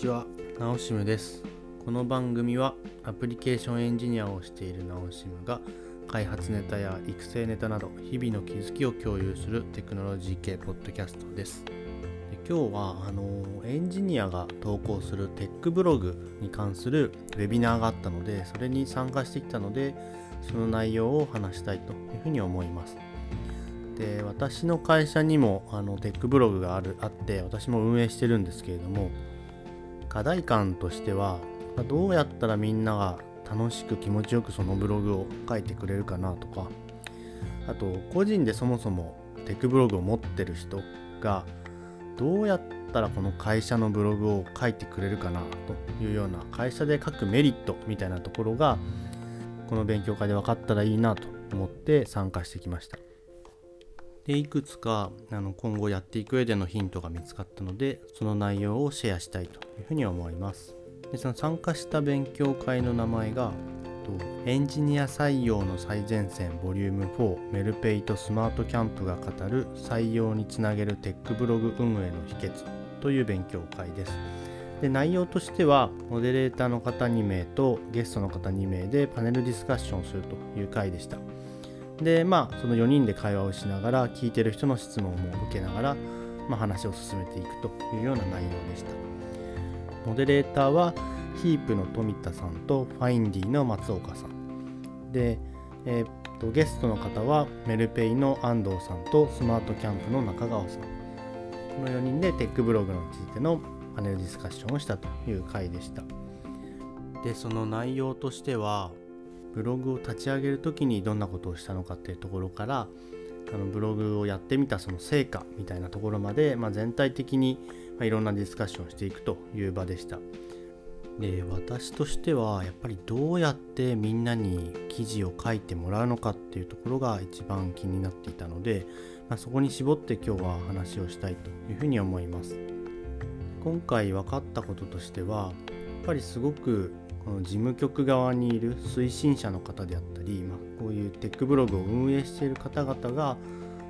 ちは、ナオシムです。この番組はアプリケーションエンジニアをしているナオシムが開発ネタや育成ネタなど日々の気づきを共有するテクノロジー系ポッドキャストです。で今日はあのエンジニアが投稿するテックブログに関するウェビナーがあったのでそれに参加してきたのでその内容を話したいというふうに思います。で私の会社にもあのテックブログがあるあって私も運営してるんですけれども課題感としてはどうやったらみんなが楽しく気持ちよくそのブログを書いてくれるかなとかあと個人でそもそもテクブログを持ってる人がどうやったらこの会社のブログを書いてくれるかなというような会社で書くメリットみたいなところがこの勉強会で分かったらいいなと思って参加してきました。でいくつかあの今後やっていく上でのヒントが見つかったのでその内容をシェアしたいというふうに思います。でその参加した勉強会の名前がとエンジニア採用の最前線ボリューム4メルペイとスマートキャンプが語る採用につなげるテックブログ運営の秘訣という勉強会です。で内容としてはモデレーターの方2名とゲストの方2名でパネルディスカッションするという回でした。でまあその4人で会話をしながら聞いてる人の質問も受けながら、まあ、話を進めていくというような内容でした。モデレーターはヒープの富田さんとファインディの松岡さん。で、えーっとゲストの方はメルペイの安藤さんとスマートキャンプの中川さん。この4人でテックブログについてのパネルディスカッションをしたという回でした。でその内容としてはブログを立ち上げる時にどんなことをしたのかっていうところからあのブログをやってみたその成果みたいなところまで、まあ、全体的に、いろんなディスカッションをしていくという場でした。で私としてはやっぱりどうやってみんなに記事を書いてもらうのかっていうところが一番気になっていたので、まあ、そこに絞って今日は話をしたいというふうに思います。今回分かったこととしてはやっぱりすごくこの事務局側にいる推進者の方であったり、まあ、こういうテックブログを運営している方々が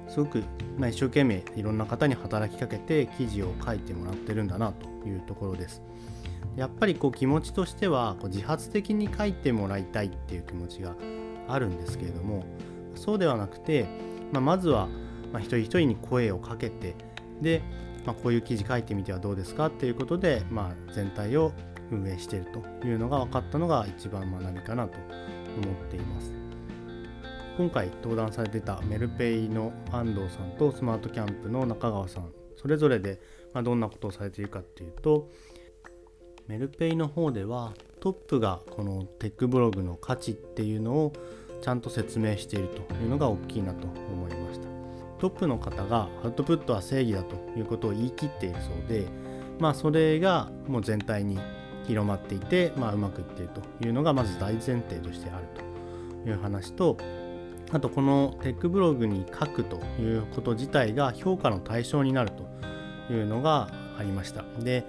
すごく、ま、一生懸命いろんな方に働きかけて記事を書いてもらってるんだなというところです。やっぱりこう気持ちとしてはこう自発的に書いてもらいたいっていう気持ちがあるんですけれどもそうではなくて、まあ、まずはまあ一人一人に声をかけてで、まあ、こういう記事書いてみてはどうですかっていうことで、まあ、全体を運営しているというのが分かったのが一番学びかなと思っています。今回登壇されてたメルペイの安藤さんとスマートキャンプの中川さんそれぞれでどんなことをされているかっていうとメルペイの方ではトップがこのテックブログの価値っていうのをちゃんと説明しているというのが大きいなと思いました。トップの方がアウトプットは正義だということを言い切っているそうでまあそれがもう全体に広まっていて、まあ、うまくいっているというのがまず大前提としてあるという話とあとこのテックブログに書くということ自体が評価の対象になるというのがありました。で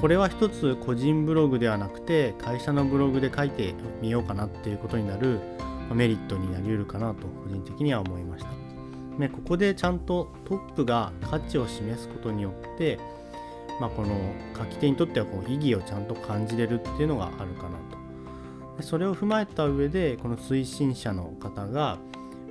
これは一つ個人ブログではなくて会社のブログで書いてみようかなっていうことになるメリットになりうるかなと個人的には思いました。でここでちゃんとトップが価値を示すことによってまあ、この書き手にとってはこう意義をちゃんと感じれるっていうのがあるかなと。でそれを踏まえた上でこの推進者の方が、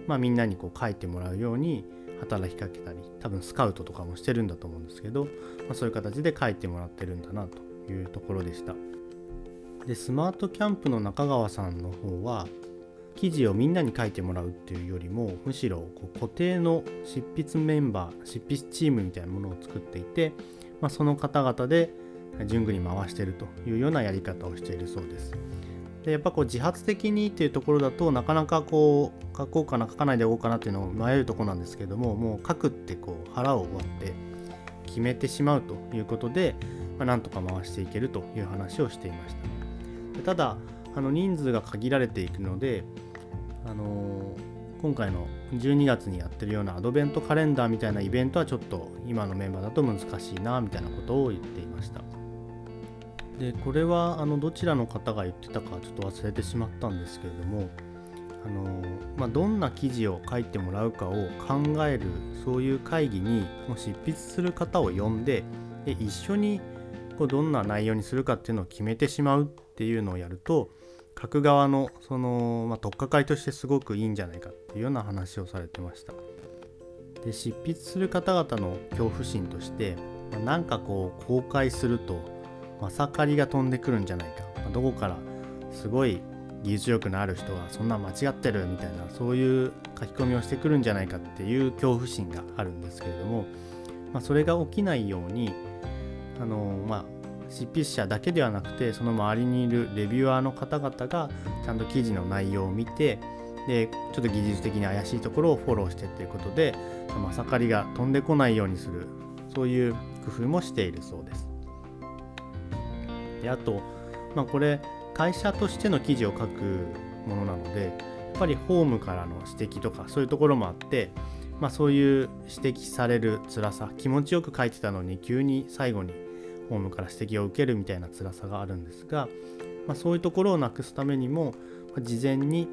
まあ、みんなにこう書いてもらうように働きかけたり多分スカウトとかもしてるんだと思うんですけど、まあ、そういう形で書いてもらってるんだなというところでした。でスマートキャンプの中川さんの方は記事をみんなに書いてもらうっていうよりもむしろこう固定の執筆メンバー執筆チームみたいなものを作っていてまあ、その方々で順繰り回してるというようなやり方をしているそうです。でやっぱこう自発的にっていうところだとなかなかこう書こうかな書かないでおこうかなっていうのを迷うところなんですけどももう書くってこう腹を割って決めてしまうということで、まあ、なんとか回していけるという話をしていました。ただあの人数が限られていくのであのー今回の12月にやってるようなアドベントカレンダーみたいなイベントはちょっと今のメンバーだと難しいなみたいなことを言っていました。でこれはあのどちらの方が言ってたかちょっと忘れてしまったんですけれどもあの、まあ、どんな記事を書いてもらうかを考えるそういう会議にもう執筆する方を呼んでで一緒にこうどんな内容にするかっていうのを決めてしまうっていうのをやると書く側のその、まあ、取っかかりとしてすごくいいんじゃないかっていうような話をされてました。で執筆する方々の恐怖心として、まあ、なんかこう公開するとまさかりが飛んでくるんじゃないか、まあ、どこからすごい技術力のある人がそんな間違ってるみたいなそういう書き込みをしてくるんじゃないかっていう恐怖心があるんですけれども、まあ、それが起きないようにあのまあ執筆者だけではなくてその周りにいるレビュアーの方々がちゃんと記事の内容を見てでちょっと技術的に怪しいところをフォローしてっていうことでまさかりが飛んでこないようにするそういう工夫もしているそうです。であと、まあ、これ会社としての記事を書くものなのでやっぱりホームからの指摘とかそういうところもあって、まあ、そういう指摘される辛さ気持ちよく書いてたのに急に最後にホームから指摘を受けるみたいな辛さがあるんですが、まあ、そういうところをなくすためにも、ま、事前に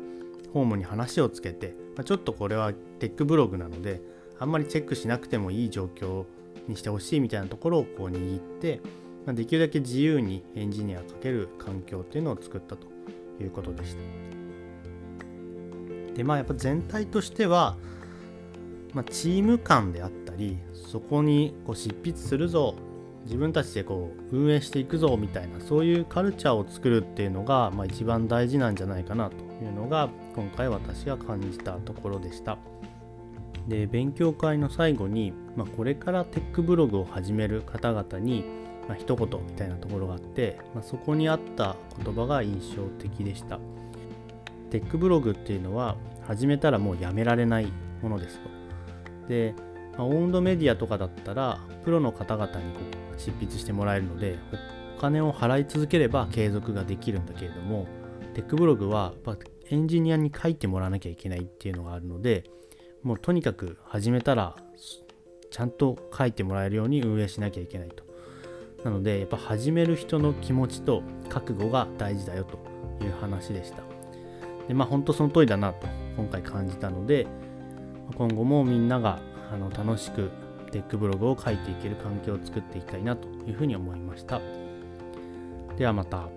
ホームに話をつけて、まあ、ちょっとこれはテックブログなのであんまりチェックしなくてもいい状況にしてほしいみたいなところをこう握って、まあ、できるだけ自由にエンジニアかける環境っていうのを作ったということでした。でまあやっぱ全体としては、まあ、チーム感であったりそこにこう執筆するぞ自分たちでこう運営していくぞみたいなそういうカルチャーを作るっていうのが、まあ、一番大事なんじゃないかなというのが今回私が感じたところでした。で勉強会の最後に、まあ、これからテックブログを始める方々に、まあ、一言みたいなところがあって、まあ、そこにあった言葉が印象的でした。テックブログっていうのは始めたらもうやめられないものですと。で、まあ、オウンドメディアとかだったらプロの方々にこう執筆してもらえるのでお金を払い続ければ継続ができるんだけれどもテックブログはやっぱエンジニアに書いてもらわなきゃいけないっていうのがあるのでもうとにかく始めたらちゃんと書いてもらえるように運営しなきゃいけないと。なのでやっぱ始める人の気持ちと覚悟が大事だよという話でした。でまあ本当その通りだなと今回感じたので今後もみんながあの楽しくテックブログを書いていける環境を作っていきたいなというふうに思いました。ではまた。